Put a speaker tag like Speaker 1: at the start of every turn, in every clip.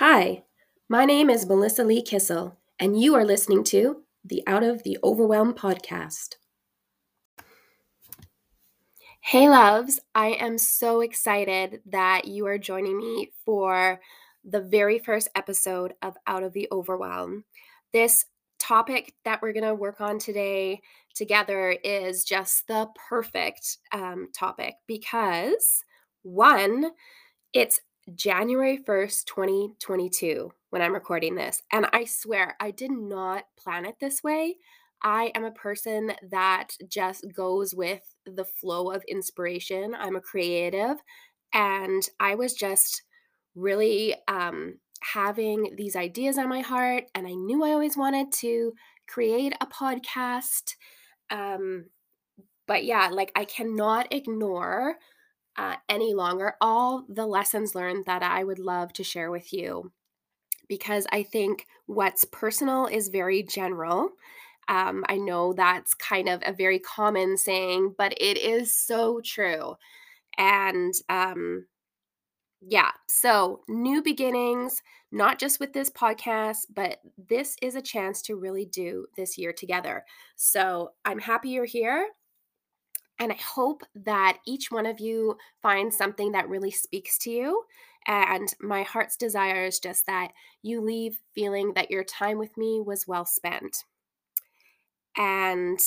Speaker 1: Hi, my name is Melissa Lee Kissel, and you are listening to the Out of the Overwhelm podcast. Hey, loves, I am so excited that you are joining me for the very first episode of Out of the Overwhelm. This topic that we're going to work on today together is just the perfect um, topic because one, it's January 1st, 2022, when I'm recording this. And I swear, I did not plan it this way. I am a person that just goes with the flow of inspiration. I'm a creative, and I was just really um, having these ideas on my heart, and I knew I always wanted to create a podcast. Um, but yeah, like I cannot ignore uh, any longer all the lessons learned that I would love to share with you because I think what's personal is very general. Um, I know that's kind of a very common saying, but it is so true. And um, yeah, so new beginnings, not just with this podcast, but this is a chance to really do this year together. So I'm happy you're here. And I hope that each one of you finds something that really speaks to you. And my heart's desire is just that you leave feeling that your time with me was well spent. And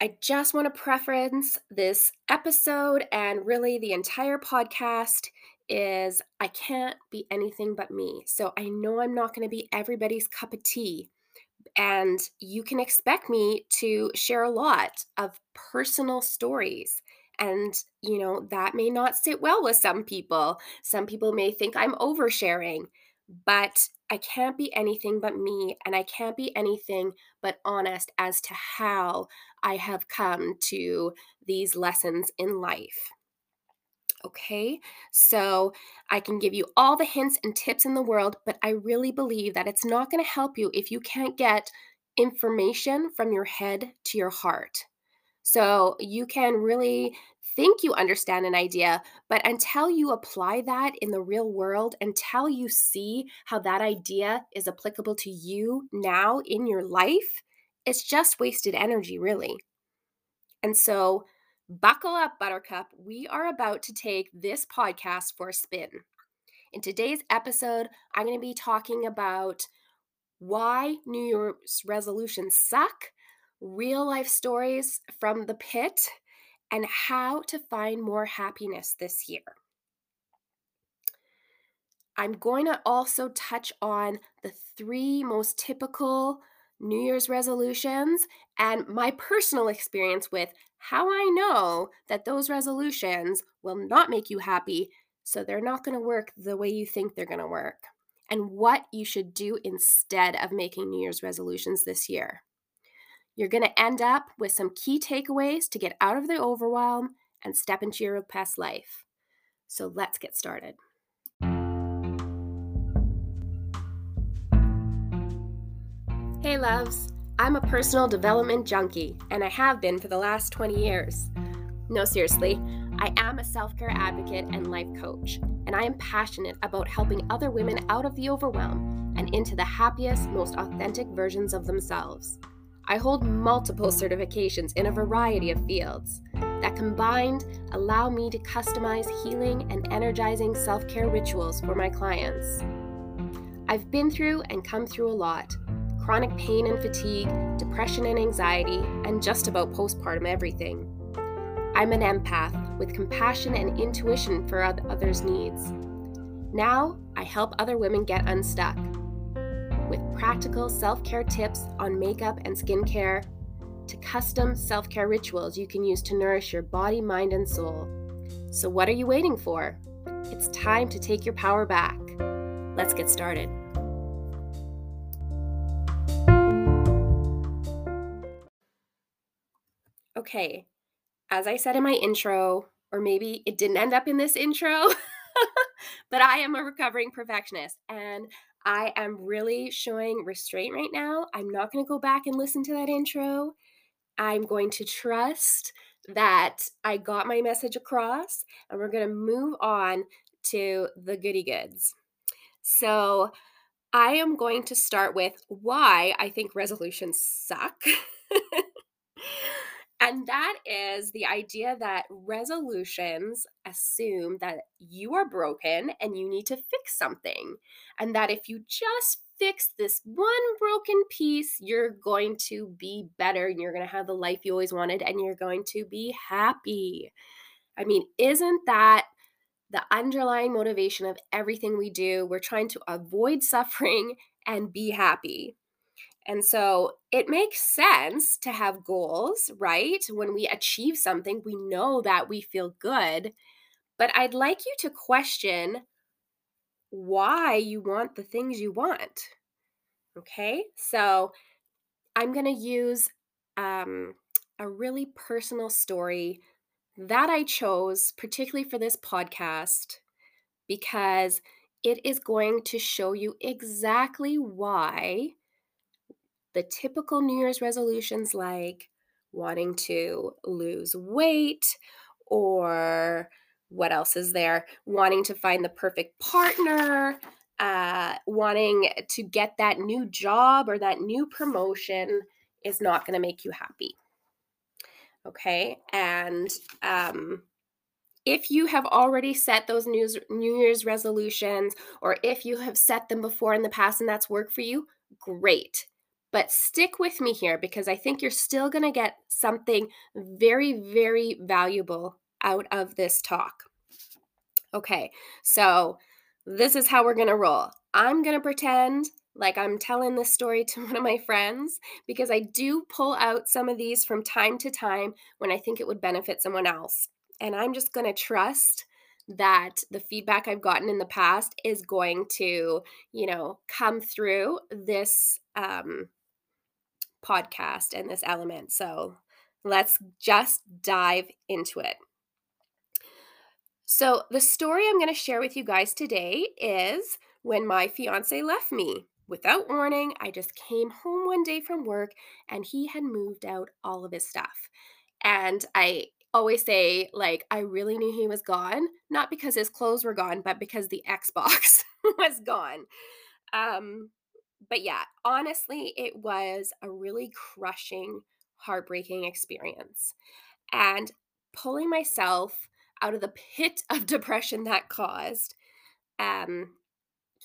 Speaker 1: I just want to preference this episode and really the entire podcast is I can't be anything but me. So I know I'm not going to be everybody's cup of tea and you can expect me to share a lot of personal stories. And, you know, that may not sit well with some people. Some people may think I'm oversharing, but I can't be anything but me. And I can't be anything but honest as to how I have come to these lessons in life. Okay, so I can give you all the hints and tips in the world, but I really believe that it's not going to help you if you can't get information from your head to your heart. So you can really think you understand an idea, but until you apply that in the real world, until you see how that idea is applicable to you now in your life, it's just wasted energy, really. And so, Buckle up, Buttercup. We are about to take this podcast for a spin. In today's episode, I'm going to be talking about why New Year's resolutions suck, real life stories from the pit, and how to find more happiness this year. I'm going to also touch on the three most typical New Year's resolutions and my personal experience with how I know that those resolutions will not make you happy, so they're not going to work the way you think they're going to work, and what you should do instead of making New Year's resolutions this year. You're going to end up with some key takeaways to get out of the overwhelm and step into your past life. So let's get started. Hey, loves. I'm a personal development junkie, and I have been for the last 20 years. No, seriously, I am a self care advocate and life coach, and I am passionate about helping other women out of the overwhelm and into the happiest, most authentic versions of themselves. I hold multiple certifications in a variety of fields that combined allow me to customize healing and energizing self care rituals for my clients. I've been through and come through a lot chronic pain and fatigue, depression and anxiety, and just about postpartum everything. I'm an empath with compassion and intuition for others' needs. Now, I help other women get unstuck with practical self care tips on makeup and skincare to custom self care rituals you can use to nourish your body, mind, and soul. So, what are you waiting for? It's time to take your power back. Let's get started. Okay, as I said in my intro, or maybe it didn't end up in this intro, but I am a recovering perfectionist and I am really showing restraint right now. I'm not going to go back and listen to that intro. I'm going to trust that I got my message across and we're going to move on to the goody goods. So, I am going to start with why I think resolutions suck. and that is the idea that resolutions assume that you are broken and you need to fix something. And that if you just fix this one broken piece, you're going to be better and you're going to have the life you always wanted and you're going to be happy. I mean, isn't that the underlying motivation of everything we do. We're trying to avoid suffering and be happy. And so it makes sense to have goals, right? When we achieve something, we know that we feel good. But I'd like you to question why you want the things you want. Okay. So I'm going to use um, a really personal story that I chose, particularly for this podcast, because it is going to show you exactly why the typical New Year's resolutions, like wanting to lose weight or what else is there? Wanting to find the perfect partner, uh, wanting to get that new job or that new promotion is not going to make you happy. Okay. And um, if you have already set those New Year's resolutions, or if you have set them before in the past and that's worked for you, great. But stick with me here because I think you're still going to get something very, very valuable out of this talk. Okay, so this is how we're going to roll. I'm going to pretend like I'm telling this story to one of my friends because I do pull out some of these from time to time when I think it would benefit someone else. And I'm just going to trust that the feedback I've gotten in the past is going to, you know, come through this um, podcast and this element. So let's just dive into it. So, the story I'm going to share with you guys today is when my fiance left me. Without warning, I just came home one day from work and he had moved out all of his stuff. And I always say, like, I really knew he was gone, not because his clothes were gone, but because the Xbox was gone. Um, but yeah, honestly, it was a really crushing, heartbreaking experience. And pulling myself out of the pit of depression that caused, um,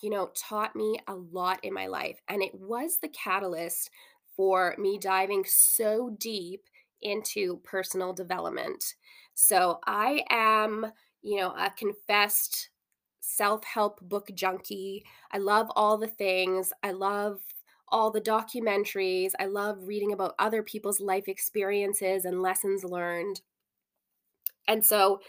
Speaker 1: you know, taught me a lot in my life. And it was the catalyst for me diving so deep into personal development. So I am, you know, a confessed self help book junkie. I love all the things. I love all the documentaries. I love reading about other people's life experiences and lessons learned. And so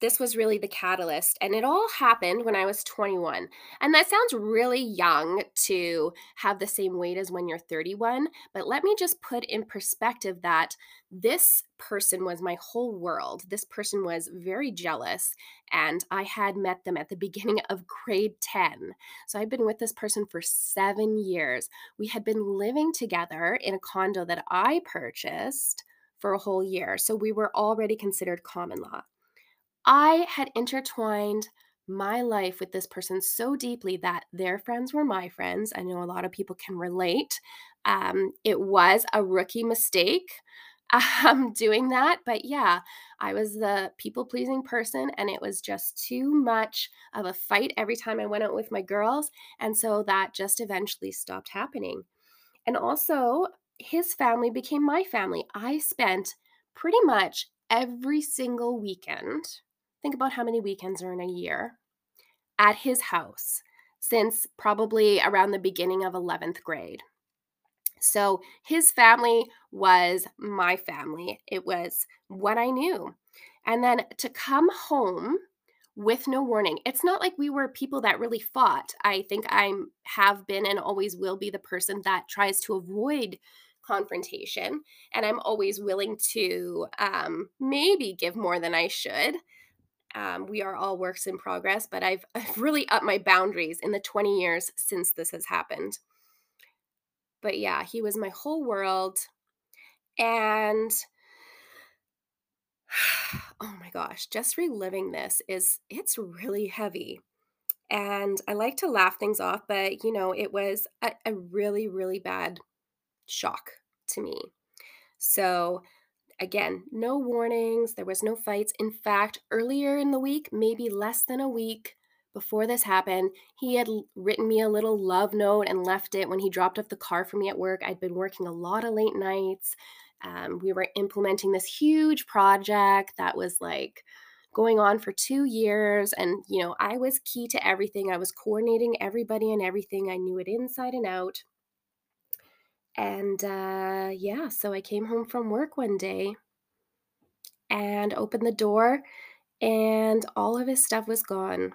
Speaker 1: this was really the catalyst. And it all happened when I was 21. And that sounds really young to have the same weight as when you're 31. But let me just put in perspective that this person was my whole world. This person was very jealous. And I had met them at the beginning of grade 10. So I'd been with this person for seven years. We had been living together in a condo that I purchased for a whole year. So we were already considered common law. I had intertwined my life with this person so deeply that their friends were my friends. I know a lot of people can relate. Um, it was a rookie mistake um, doing that, but yeah, I was the people pleasing person, and it was just too much of a fight every time I went out with my girls. And so that just eventually stopped happening. And also, his family became my family. I spent pretty much every single weekend think about how many weekends are in a year at his house since probably around the beginning of 11th grade. So his family was my family. It was what I knew. And then to come home with no warning. It's not like we were people that really fought. I think I have been and always will be the person that tries to avoid confrontation. And I'm always willing to um, maybe give more than I should. Um, we are all works in progress, but I've, I've really upped my boundaries in the 20 years since this has happened. But yeah, he was my whole world. And oh my gosh, just reliving this is it's really heavy. And I like to laugh things off, but you know, it was a, a really, really bad shock to me. So, again, no warnings, there was no fights. In fact, earlier in the week, maybe less than a week before this happened, he had written me a little love note and left it when he dropped off the car for me at work. I'd been working a lot of late nights. Um, we were implementing this huge project that was like going on for two years. And, you know, I was key to everything. I was coordinating everybody and everything. I knew it inside and out. And uh, yeah, so I came home from work one day and opened the door, and all of his stuff was gone.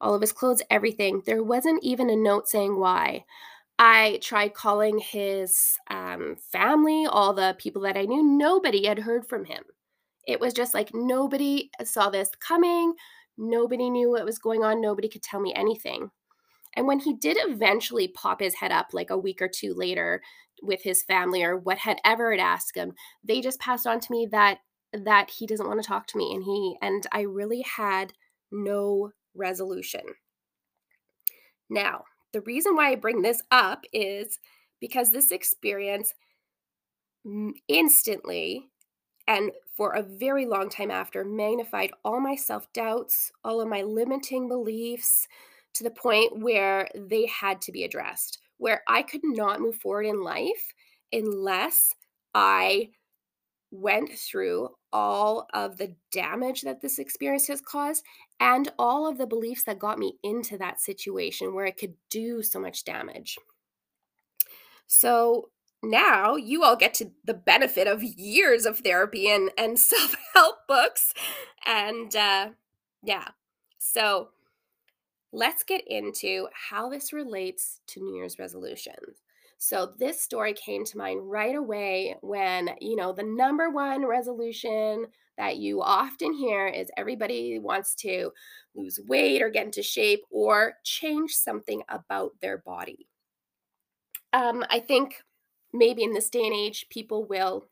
Speaker 1: All of his clothes, everything. There wasn't even a note saying why. I tried calling his um, family, all the people that I knew. Nobody had heard from him. It was just like nobody saw this coming. Nobody knew what was going on. Nobody could tell me anything. And when he did eventually pop his head up, like a week or two later, with his family or what had ever had asked him, they just passed on to me that that he doesn't want to talk to me, and he and I really had no resolution. Now, the reason why I bring this up is because this experience instantly and for a very long time after magnified all my self doubts, all of my limiting beliefs to the point where they had to be addressed, where I could not move forward in life unless I went through all of the damage that this experience has caused and all of the beliefs that got me into that situation where it could do so much damage. So now you all get to the benefit of years of therapy and, and self-help books. And uh, yeah, so let's get into how this relates to New Year's resolutions. So this story came to mind right away when, you know, the number one resolution that you often hear is everybody wants to lose weight or get into shape or change something about their body. Um, I think maybe in this day and age, people will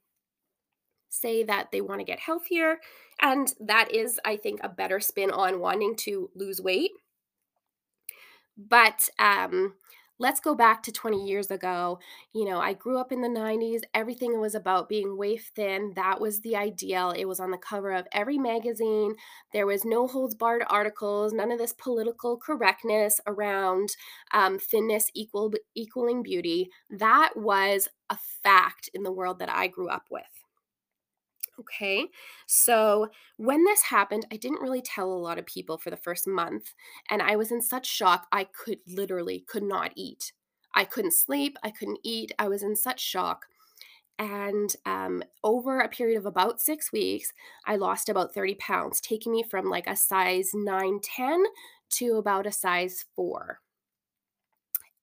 Speaker 1: say that they want to get healthier. And that is, I think, a better spin on wanting to lose weight. But um, let's go back to 20 years ago. You know, I grew up in the 90s. Everything was about being waif thin. That was the ideal. It was on the cover of every magazine. There was no holds barred articles, none of this political correctness around um, thinness equal, equaling beauty. That was a fact in the world that I grew up with. Okay. So when this happened, I didn't really tell a lot of people for the first month. And I was in such shock, I could literally could not eat. I couldn't sleep. I couldn't eat. I was in such shock. And um, over a period of about six weeks, I lost about 30 pounds, taking me from like a size 9, 10 to about a size 4.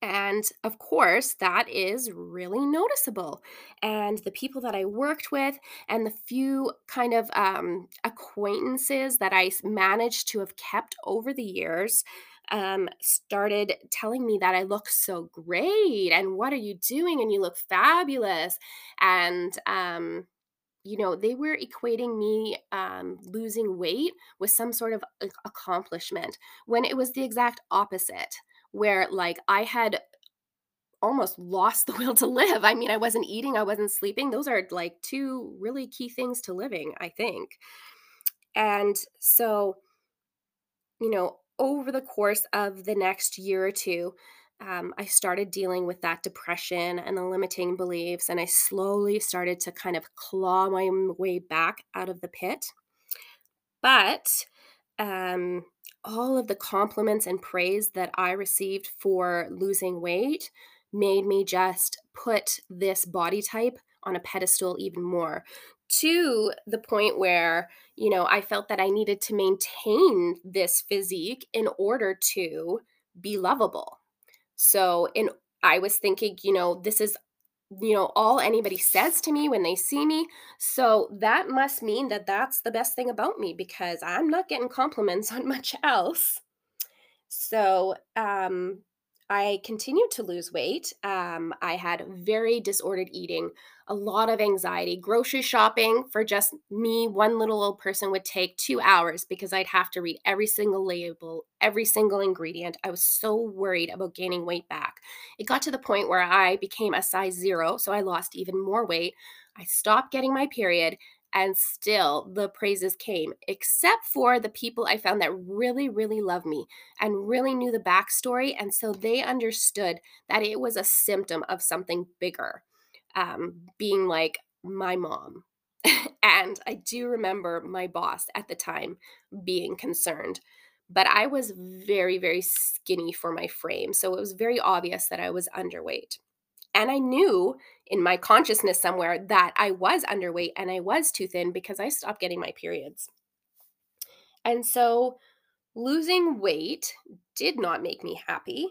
Speaker 1: And of course, that is really noticeable. And the people that I worked with and the few kind of um, acquaintances that I managed to have kept over the years um, started telling me that I look so great and what are you doing? And you look fabulous. And, um, you know, they were equating me um, losing weight with some sort of accomplishment when it was the exact opposite where like I had almost lost the will to live. I mean, I wasn't eating, I wasn't sleeping. Those are like two really key things to living, I think. And so, you know, over the course of the next year or two, um, I started dealing with that depression and the limiting beliefs, and I slowly started to kind of claw my way back out of the pit. But um, all of the compliments and praise that I received for losing weight made me just put this body type on a pedestal even more to the point where, you know, I felt that I needed to maintain this physique in order to be lovable. So, in I was thinking, you know, this is you know all anybody says to me when they see me. So that must mean that that's the best thing about me because i'm not getting compliments on much else. So um I continued to lose weight. Um, I had very disordered eating, a lot of anxiety. Grocery shopping for just me, one little old person, would take two hours because I'd have to read every single label, every single ingredient. I was so worried about gaining weight back. It got to the point where I became a size zero, so I lost even more weight. I stopped getting my period and still the praises came, except for the people I found that really, really loved me and really knew the backstory. And so they understood that it was a symptom of something bigger, um, being like my mom. and I do remember my boss at the time being concerned. But I was very, very skinny for my frame. So it was very obvious that I was underweight. And I knew in my consciousness somewhere that I was underweight and I was too thin because I stopped getting my periods. And so losing weight did not make me happy.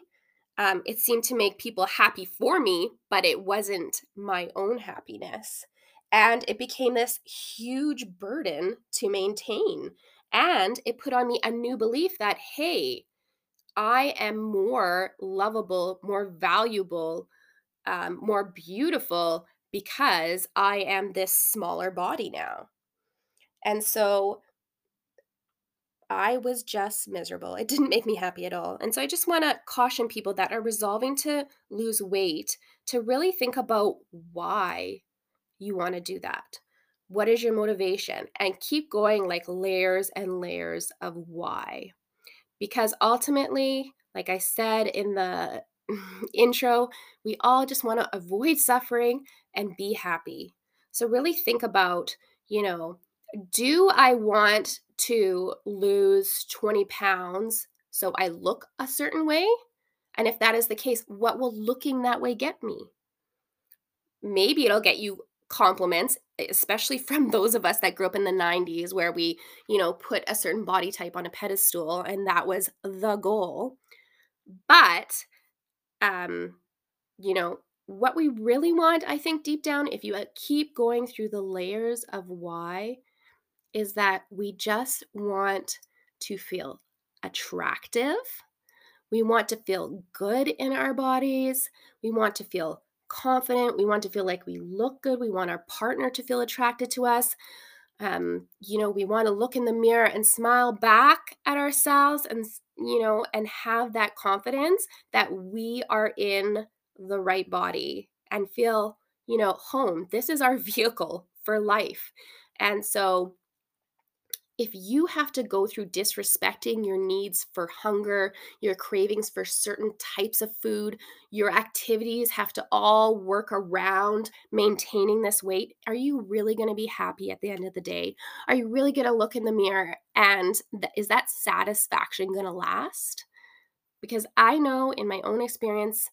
Speaker 1: Um, it seemed to make people happy for me, but it wasn't my own happiness. And it became this huge burden to maintain. And it put on me a new belief that, hey, I am more lovable, more valuable, um, more beautiful because I am this smaller body now. And so I was just miserable. It didn't make me happy at all. And so I just want to caution people that are resolving to lose weight to really think about why you want to do that. What is your motivation? And keep going like layers and layers of why. Because ultimately, like I said in the intro, we all just want to avoid suffering and be happy. So, really think about, you know, do I want to lose 20 pounds so I look a certain way? And if that is the case, what will looking that way get me? Maybe it'll get you compliments, especially from those of us that grew up in the 90s where we, you know, put a certain body type on a pedestal and that was the goal. But um, you know, what we really want, I think, deep down, if you uh, keep going through the layers of why, is that we just want to feel attractive. We want to feel good in our bodies. We want to feel confident. We want to feel like we look good. We want our partner to feel attracted to us. Um, you know, we want to look in the mirror and smile back at ourselves and you know, and have that confidence that we are in the right body and feel, you know, home. This is our vehicle for life. And so if you have to go through disrespecting your needs for hunger, your cravings for certain types of food, your activities have to all work around maintaining this weight, are you really going to be happy at the end of the day? Are you really going to look in the mirror and th- is that satisfaction going to last? Because I know in my own experience,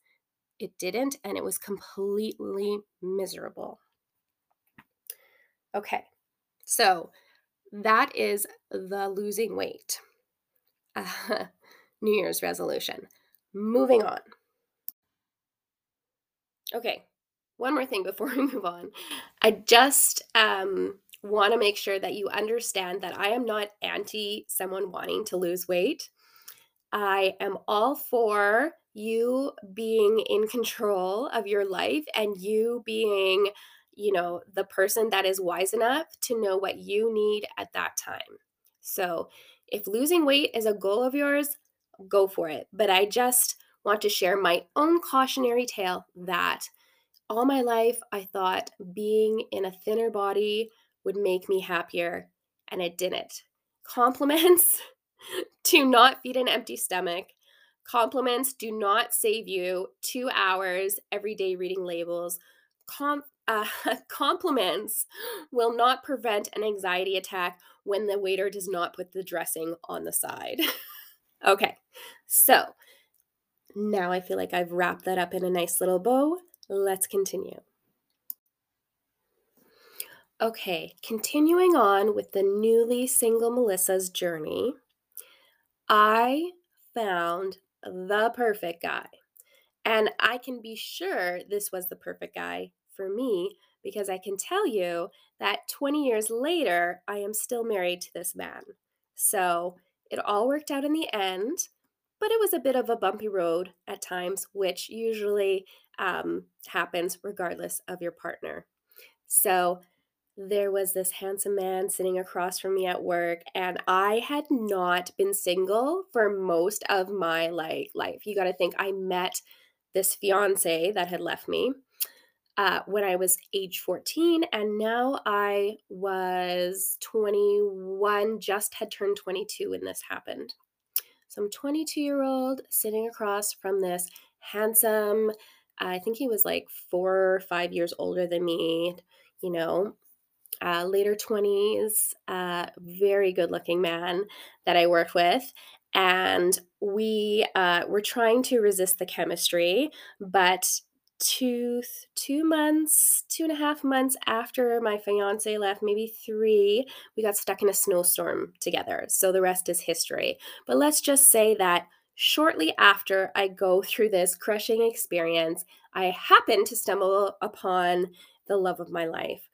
Speaker 1: it didn't, and it was completely miserable. Okay, so that is the losing weight. Uh, New Year's resolution. Moving on. Okay, one more thing before we move on. I just um, want to make sure that you understand that I am not anti someone wanting to lose weight. I am all for you being in control of your life and you being you know, the person that is wise enough to know what you need at that time. So, if losing weight is a goal of yours, go for it. But I just want to share my own cautionary tale that all my life I thought being in a thinner body would make me happier, and it didn't. Compliments do not feed an empty stomach. Compliments do not save you two hours every day reading labels. Com- uh, compliments will not prevent an anxiety attack when the waiter does not put the dressing on the side. okay, so now I feel like I've wrapped that up in a nice little bow. Let's continue. Okay, continuing on with the newly single Melissa's journey, I found the perfect guy. And I can be sure this was the perfect guy for me because I can tell you that 20 years later, I am still married to this man. So it all worked out in the end. but it was a bit of a bumpy road at times, which usually um, happens regardless of your partner. So there was this handsome man sitting across from me at work and i had not been single for most of my like life you got to think i met this fiance that had left me uh, when i was age 14 and now i was 21 just had turned 22 when this happened so i'm 22 year old sitting across from this handsome i think he was like four or five years older than me you know uh, later 20s, uh, very good looking man that I worked with. And we uh, were trying to resist the chemistry, but two two months two and a half months after my fiance left maybe three we got stuck in a snowstorm together so the rest is history but let's just say that shortly after i go through this crushing experience i happen to stumble upon the love of my life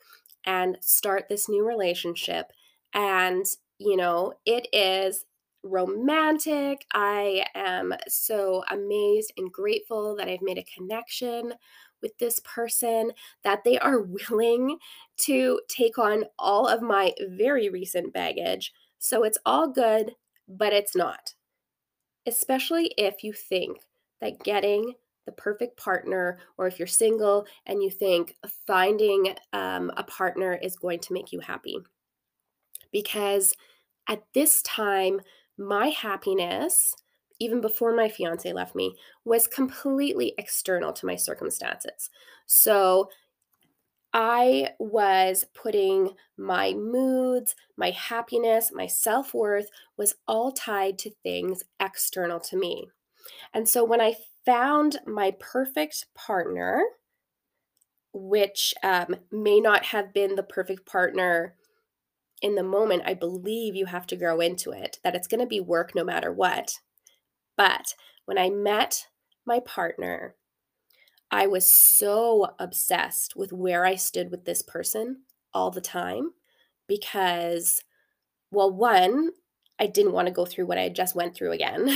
Speaker 1: and start this new relationship. And, you know, it is romantic. I am so amazed and grateful that I've made a connection with this person, that they are willing to take on all of my very recent baggage. So it's all good, but it's not. Especially if you think that getting the perfect partner, or if you're single and you think finding um, a partner is going to make you happy. Because at this time, my happiness, even before my fiance left me, was completely external to my circumstances. So I was putting my moods, my happiness, my self worth was all tied to things external to me. And so when I found my perfect partner, which um, may not have been the perfect partner in the moment, I believe you have to grow into it, that it's going to be work no matter what. But when I met my partner, I was so obsessed with where I stood with this person all the time because, well, one, I didn't want to go through what I just went through again.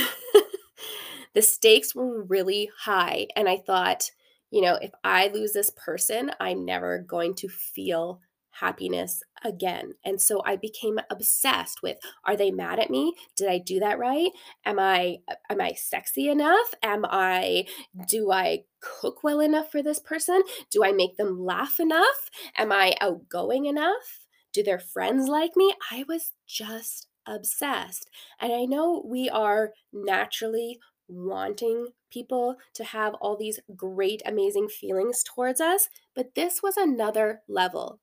Speaker 1: the stakes were really high. And I thought, you know, if I lose this person, I'm never going to feel happiness again. And so I became obsessed with are they mad at me? Did I do that right? Am I am I sexy enough? Am I do I cook well enough for this person? Do I make them laugh enough? Am I outgoing enough? Do their friends like me? I was just obsessed. And I know we are naturally wanting people to have all these great, amazing feelings towards us, but this was another level.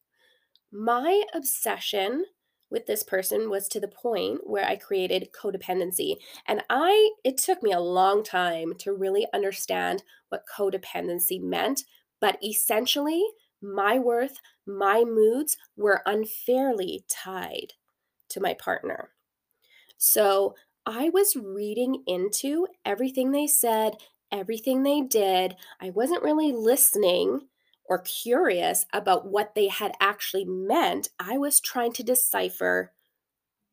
Speaker 1: My obsession with this person was to the point where I created codependency. And I, it took me a long time to really understand what codependency meant, but essentially, my worth, my moods were unfairly tied to my partner. So I was reading into everything they said, everything they did. I wasn't really listening or curious about what they had actually meant. I was trying to decipher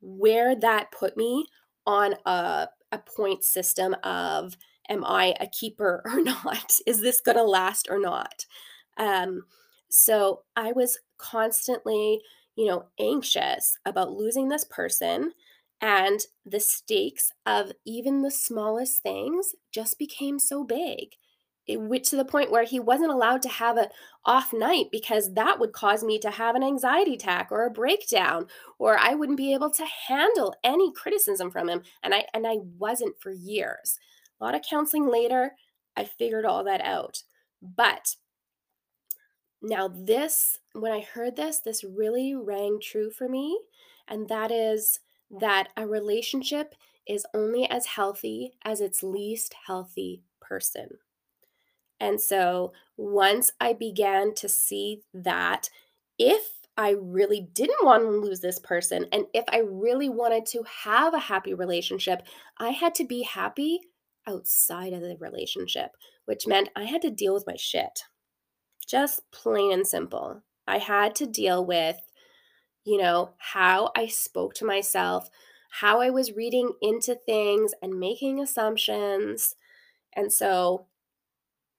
Speaker 1: where that put me on a, a point system of am I a keeper or not? Is this going to last or not? Um, so I was constantly, you know, anxious about losing this person and the stakes of even the smallest things just became so big. Eh, it went to the point where he wasn't allowed to have an off night because that would cause me to have an anxiety attack or a breakdown or I wouldn't be able to handle any criticism from him and I and I wasn't for years. A lot of counseling later, I figured all that out. But now this when I heard this, this really rang true for me and that is that a relationship is only as healthy as its least healthy person. And so once I began to see that if I really didn't want to lose this person and if I really wanted to have a happy relationship, I had to be happy outside of the relationship, which meant I had to deal with my shit. Just plain and simple. I had to deal with you know, how I spoke to myself, how I was reading into things and making assumptions. And so,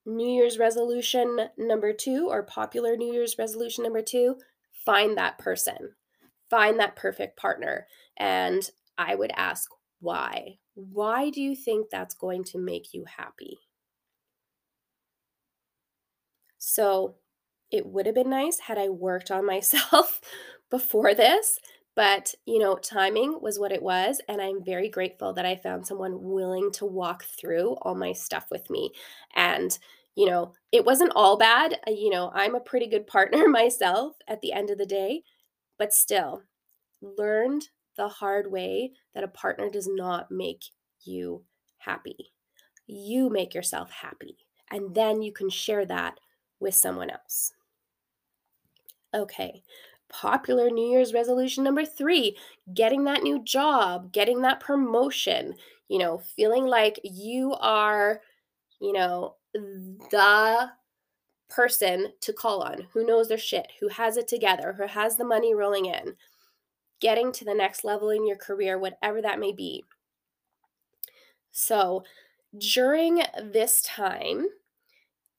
Speaker 1: New Year's resolution number two, or popular New Year's resolution number two, find that person, find that perfect partner. And I would ask, why? Why do you think that's going to make you happy? So, it would have been nice had I worked on myself before this, but you know, timing was what it was. And I'm very grateful that I found someone willing to walk through all my stuff with me. And, you know, it wasn't all bad. You know, I'm a pretty good partner myself at the end of the day, but still learned the hard way that a partner does not make you happy. You make yourself happy. And then you can share that with someone else. Okay. Popular New Year's resolution number three getting that new job, getting that promotion, you know, feeling like you are, you know, the person to call on who knows their shit, who has it together, who has the money rolling in, getting to the next level in your career, whatever that may be. So, during this time,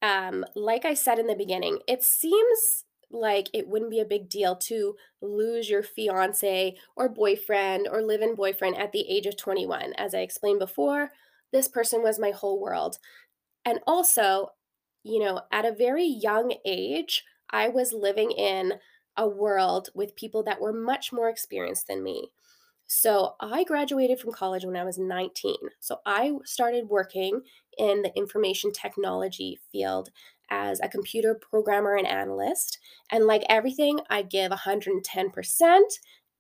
Speaker 1: um, like I said in the beginning, it seems like it wouldn't be a big deal to lose your fiance or boyfriend or live in boyfriend at the age of 21. As I explained before, this person was my whole world. And also, you know, at a very young age, I was living in a world with people that were much more experienced than me. So I graduated from college when I was 19. So I started working in the information technology field as a computer programmer and analyst. And like everything, I give 110%.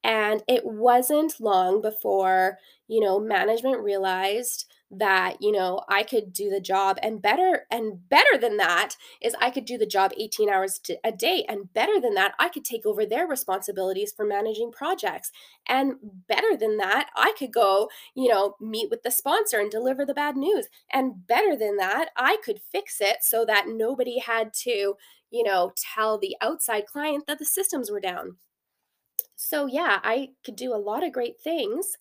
Speaker 1: And it wasn't long before, you know, management realized that, you know, I could do the job and better and better than that is I could do the job 18 hours to, a day and better than that I could take over their responsibilities for managing projects and better than that I could go, you know, meet with the sponsor and deliver the bad news and better than that I could fix it so that nobody had to, you know, tell the outside client that the systems were down. So yeah, I could do a lot of great things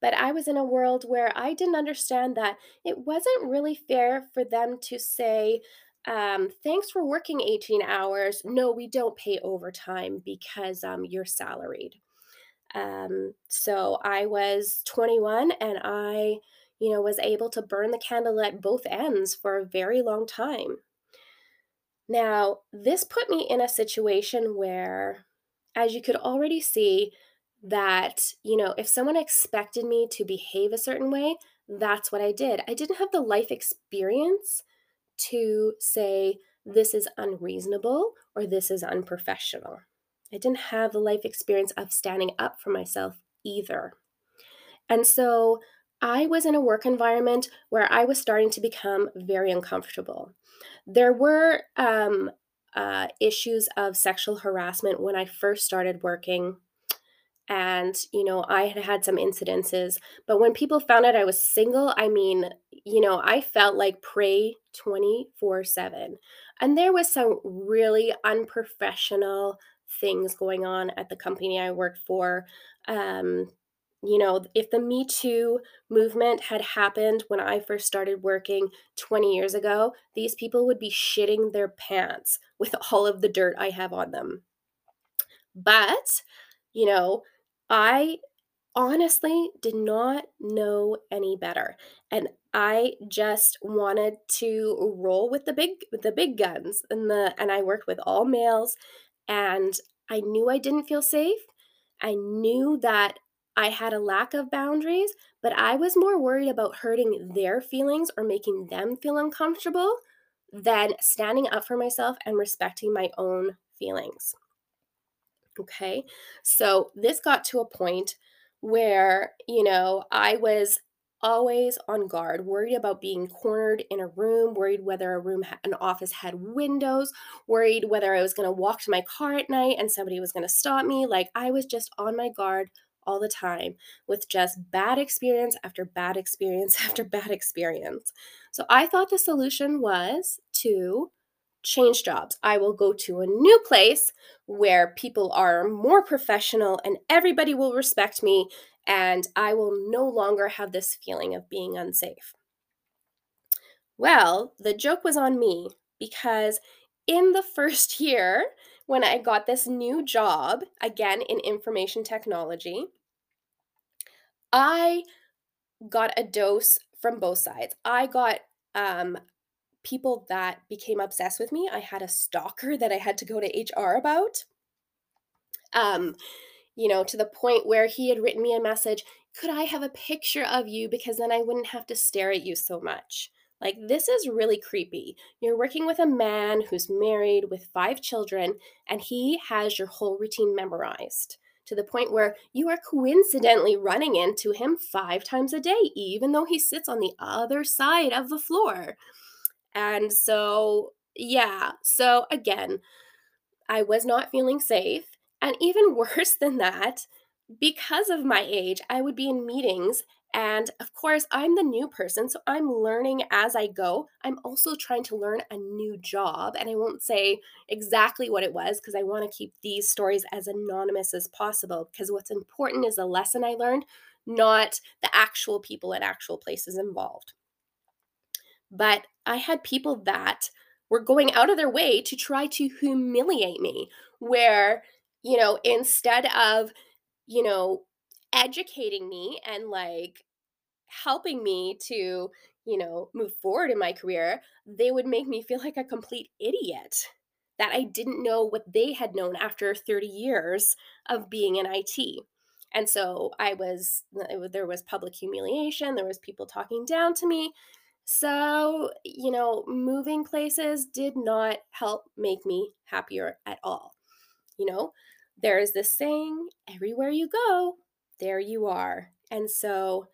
Speaker 1: but I was in a world where I didn't understand that it wasn't really fair for them to say, um, thanks for working 18 hours. No, we don't pay overtime because um, you're salaried. Um, so I was 21 and I, you know, was able to burn the candle at both ends for a very long time. Now, this put me in a situation where, as you could already see, that, you know, if someone expected me to behave a certain way, that's what I did. I didn't have the life experience to say, this is unreasonable or this is unprofessional. I didn't have the life experience of standing up for myself either. And so I was in a work environment where I was starting to become very uncomfortable. There were um, uh, issues of sexual harassment when I first started working and you know i had had some incidences but when people found out i was single i mean you know i felt like prey 24 7 and there was some really unprofessional things going on at the company i worked for. Um you know if the me too movement had happened when i first started working 20 years ago these people would be shitting their pants with all of the dirt i have on them. But you know I honestly did not know any better and I just wanted to roll with the big with the big guns and the and I worked with all males and I knew I didn't feel safe. I knew that I had a lack of boundaries, but I was more worried about hurting their feelings or making them feel uncomfortable than standing up for myself and respecting my own feelings. Okay. So this got to a point where, you know, I was always on guard, worried about being cornered in a room, worried whether a room, an office had windows, worried whether I was going to walk to my car at night and somebody was going to stop me. Like I was just on my guard all the time with just bad experience after bad experience after bad experience. So I thought the solution was to change jobs. I will go to a new place where people are more professional and everybody will respect me and I will no longer have this feeling of being unsafe. Well, the joke was on me because in the first year, when I got this new job, again in information technology, I got a dose from both sides. I got um, people that became obsessed with me. I had a stalker that I had to go to HR about. Um, you know, to the point where he had written me a message, could I have a picture of you because then I wouldn't have to stare at you so much. Like, this is really creepy. You're working with a man who's married with five children, and he has your whole routine memorized to the point where you are coincidentally running into him five times a day, even though he sits on the other side of the floor. And so, yeah, so again, I was not feeling safe. And even worse than that, because of my age, I would be in meetings and of course, I'm the new person, so I'm learning as I go. I'm also trying to learn a new job, and I won't say exactly what it was because I want to keep these stories as anonymous as possible. Because what's important is the lesson I learned, not the actual people and actual places involved. But I had people that were going out of their way to try to humiliate me, where, you know, instead of, you know, educating me and like helping me to, you know, move forward in my career, they would make me feel like a complete idiot that I didn't know what they had known after 30 years of being in IT. And so I was, there was public humiliation, there was people talking down to me. So, you know, moving places did not help make me happier at all. You know, there is this saying everywhere you go, there you are. And so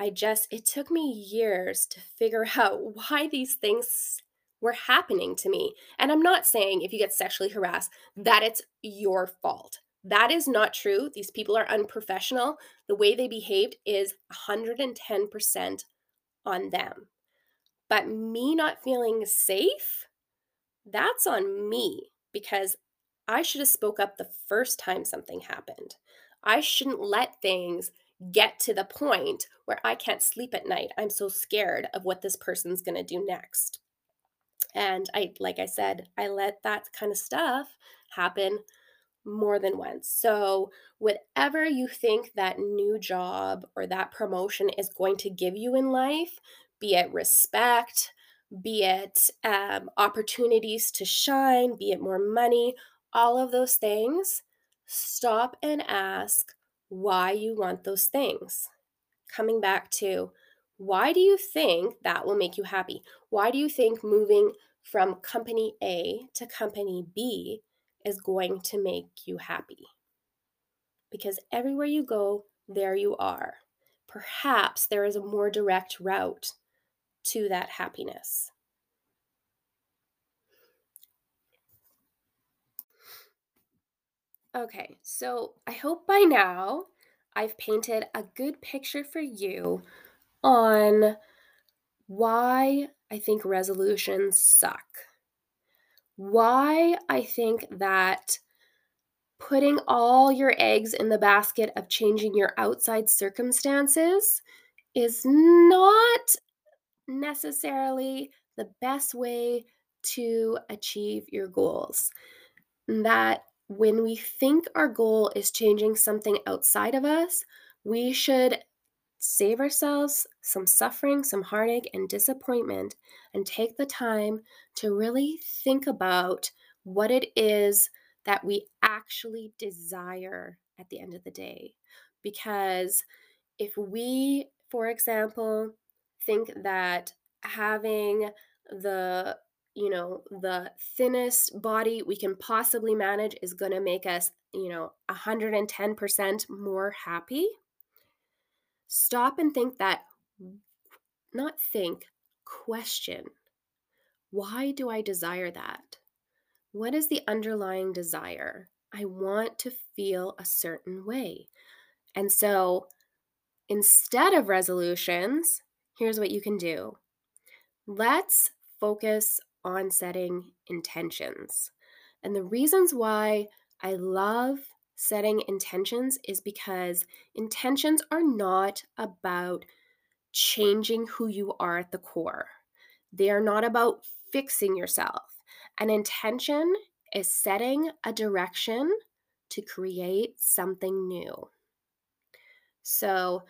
Speaker 1: I just, it took me years to figure out why these things were happening to me. And I'm not saying if you get sexually harassed that it's your fault. That is not true. These people are unprofessional. The way they behaved is 110% on them. But me not feeling safe, that's on me because I should have spoke up the first time something happened. I shouldn't let things get to the point where I can't sleep at night. I'm so scared of what this person's going to do next. And I, like I said, I let that kind of stuff happen more than once. So, whatever you think that new job or that promotion is going to give you in life, be it respect, be it um, opportunities to shine, be it more money, all of those things, stop and ask why you want those things. Coming back to why do you think that will make you happy? Why do you think moving from company A to company B is going to make you happy? Because everywhere you go, there you are. Perhaps there is a more direct route to that happiness. Okay, so I hope by now I've painted a good picture for you on why I think resolutions suck. Why I think that putting all your eggs in the basket of changing your outside circumstances is not necessarily the best way to achieve your goals. That when we think our goal is changing something outside of us, we should save ourselves some suffering, some heartache, and disappointment, and take the time to really think about what it is that we actually desire at the end of the day. Because if we, for example, think that having the you know, the thinnest body we can possibly manage is going to make us, you know, 110% more happy. Stop and think that, not think, question. Why do I desire that? What is the underlying desire? I want to feel a certain way. And so instead of resolutions, here's what you can do. Let's focus on setting intentions. And the reasons why I love setting intentions is because intentions are not about changing who you are at the core. They are not about fixing yourself. An intention is setting a direction to create something new. So,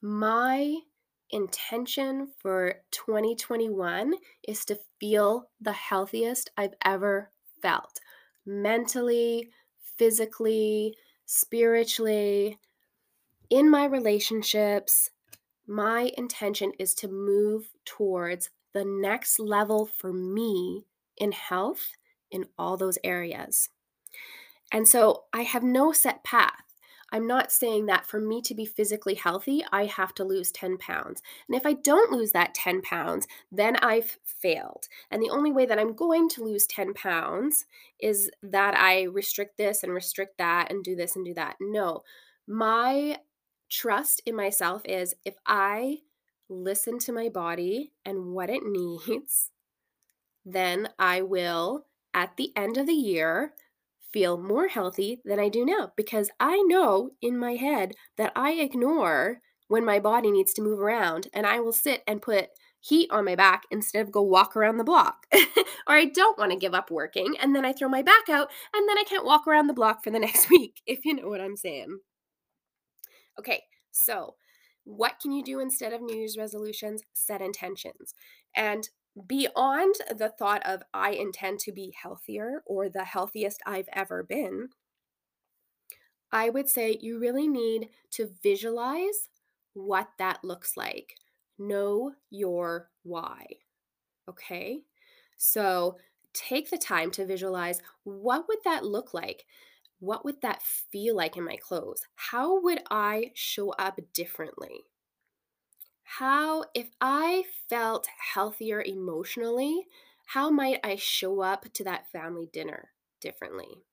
Speaker 1: my intention for 2021 is to feel the healthiest I've ever felt mentally, physically, spiritually, in my relationships. My intention is to move towards the next level for me in health in all those areas. And so I have no set path. I'm not saying that for me to be physically healthy, I have to lose 10 pounds. And if I don't lose that 10 pounds, then I've failed. And the only way that I'm going to lose 10 pounds is that I restrict this and restrict that and do this and do that. No, my trust in myself is if I listen to my body and what it needs, then I will, at the end of the year, feel more healthy than I do now because I know in my head that I ignore when my body needs to move around and I will sit and put heat on my back instead of go walk around the block. or I don't want to give up working and then I throw my back out and then I can't walk around the block for the next week, if you know what I'm saying. Okay, so what can you do instead of New Year's resolutions? Set intentions. And beyond the thought of I intend to be healthier or the healthiest I've ever been, I would say you really need to visualize what that looks like. Know your why. Okay? So take the time to visualize what would that look like? What would that feel like in my clothes? How would I show up differently? How, if I felt healthier emotionally, how might I show up to that family dinner differently?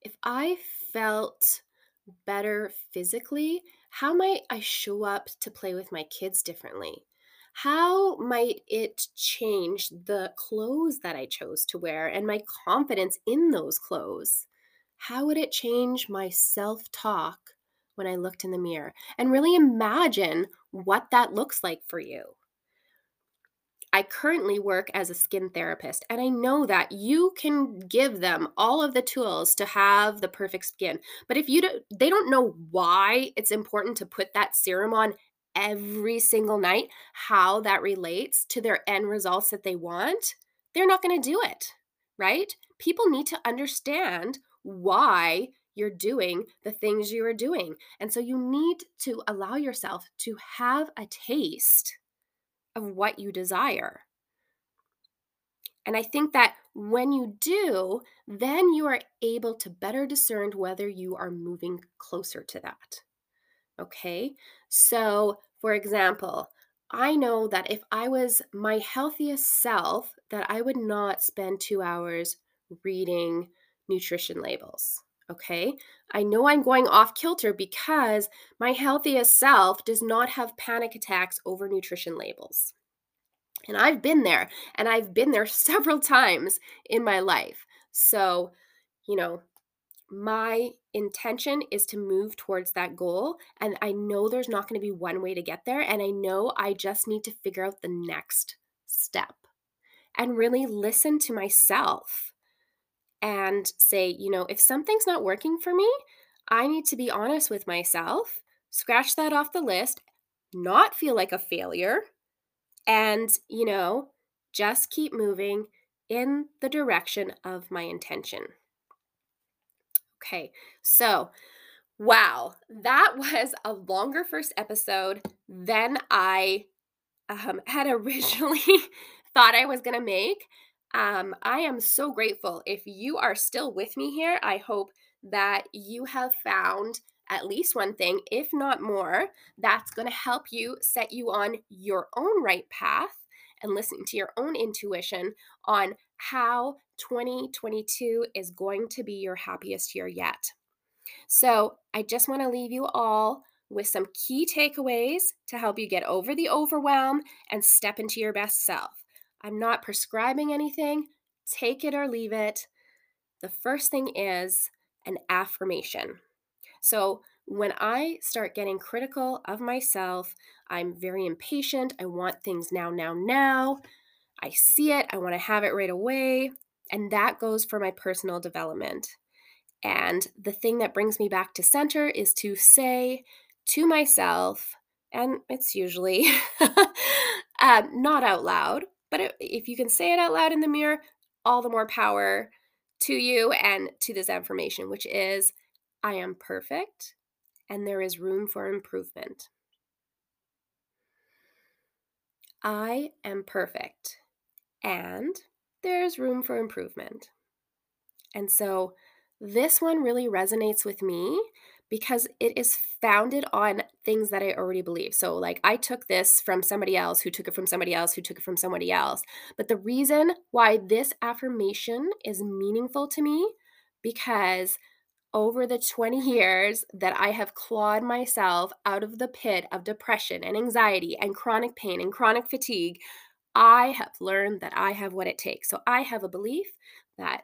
Speaker 1: If I felt better physically, how might I show up to play with my kids differently? How might it change the clothes that I chose to wear and my confidence in those clothes? How would it change my self talk when I looked in the mirror? And really imagine what that looks like for you. I currently work as a skin therapist, and I know that you can give them all of the tools to have the perfect skin. But if you don't, they don't know why it's important to put that serum on every single night, how that relates to their end results that they want, they're not going to do it, right? People need to understand why you're doing the things you are doing. And so you need to allow yourself to have a taste of what you desire. And I think that when you do, then you are able to better discern whether you are moving closer to that. Okay? So, for example, I know that if I was my healthiest self, that I would not spend 2 hours reading nutrition labels. Okay. I know I'm going off kilter because my healthiest self does not have panic attacks over nutrition labels. And I've been there, and I've been there several times in my life. So, you know, my intention is to move towards that goal. And I know there's not going to be one way to get there. And I know I just need to figure out the next step and really listen to myself and say, you know, if something's not working for me, I need to be honest with myself, scratch that off the list, not feel like a failure, and, you know, just keep moving in the direction of my intention. Okay, so wow, that was a longer first episode than I um, had originally thought I was going to make. Um, I am so grateful. If you are still with me here, I hope that you have found at least one thing, if not more, that's going to help you set you on your own right path and listening to your own intuition on how 2022 is going to be your happiest year yet. So, I just want to leave you all with some key takeaways to help you get over the overwhelm and step into your best self. I'm not prescribing anything, take it or leave it. The first thing is an affirmation. So, when I start getting critical of myself, I'm very impatient. I want things now, now, now. I see it, I want to have it right away. And that goes for my personal development. And the thing that brings me back to center is to say to myself, and it's usually uh, not out loud, but if you can say it out loud in the mirror, all the more power to you and to this affirmation, which is I am perfect and there is room for improvement. I am perfect and there's room for improvement. And so this one really resonates with me because it is founded on things that I already believe. So, like, I took this from somebody else who took it from somebody else who took it from somebody else. But the reason why this affirmation is meaningful to me because over the 20 years that I have clawed myself out of the pit of depression and anxiety and chronic pain and chronic fatigue, I have learned that I have what it takes. So I have a belief that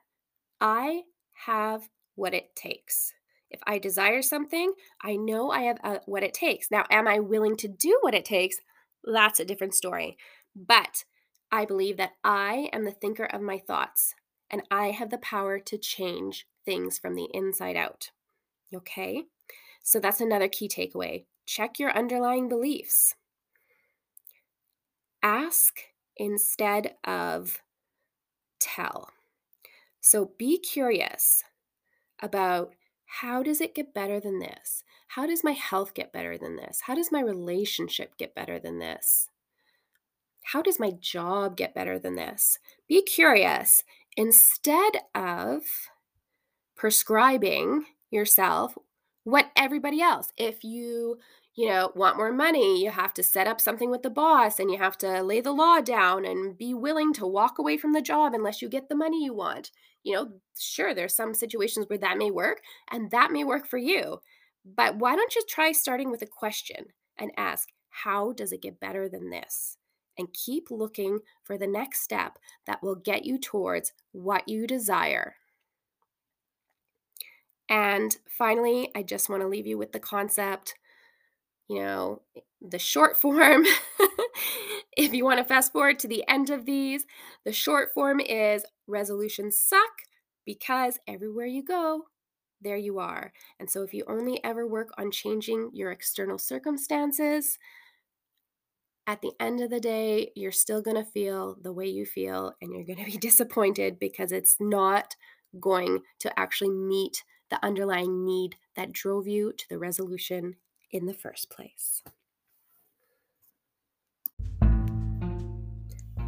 Speaker 1: I have what it takes. If I desire something, I know I have uh, what it takes. Now, am I willing to do what it takes? That's a different story. But I believe that I am the thinker of my thoughts and I have the power to change things from the inside out. Okay? So that's another key takeaway. Check your underlying beliefs. Ask instead of tell. So be curious about how does it get better than this? How does my health get better than this? How does my relationship get better than this? How does my job get better than this? Be curious instead of prescribing yourself what everybody else. If you, you know, want more money, you have to set up something with the boss and you have to lay the law down and be willing to walk away from the job unless you get the money you want you know, sure, there's some situations where that may work and that may work for you. But why don't you try starting with a question and ask, how does it get better than this? And keep looking for the next step that will get you towards what you desire. And finally, I just want to leave you with the concept you know, the short form. if you want to fast forward to the end of these, the short form is resolutions suck because everywhere you go, there you are. And so if you only ever work on changing your external circumstances, at the end of the day, you're still going to feel the way you feel and you're going to be disappointed because it's not going to actually meet the underlying need that drove you to the resolution in the first place.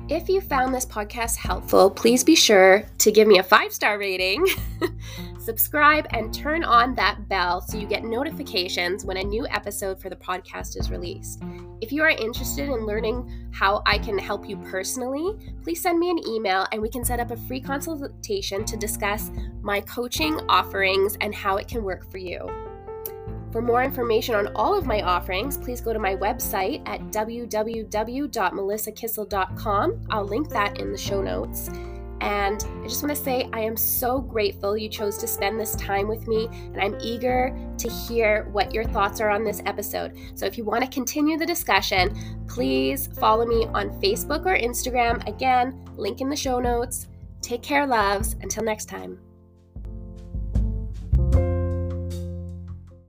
Speaker 1: If you found this podcast helpful, please be sure to give me a five star rating, subscribe, and turn on that bell so you get notifications when a new episode for the podcast is released. If you are interested in learning how I can help you personally, please send me an email and we can set up a free consultation to discuss my coaching offerings and how it can work for you. For more information on all of my offerings, please go to my website at www.melissakissel.com. I'll link that in the show notes. And I just want to say I am so grateful you chose to spend this time with me, and I'm eager to hear what your thoughts are on this episode. So if you want to continue the discussion, please follow me on Facebook or Instagram. Again, link in the show notes. Take care, loves. Until next time.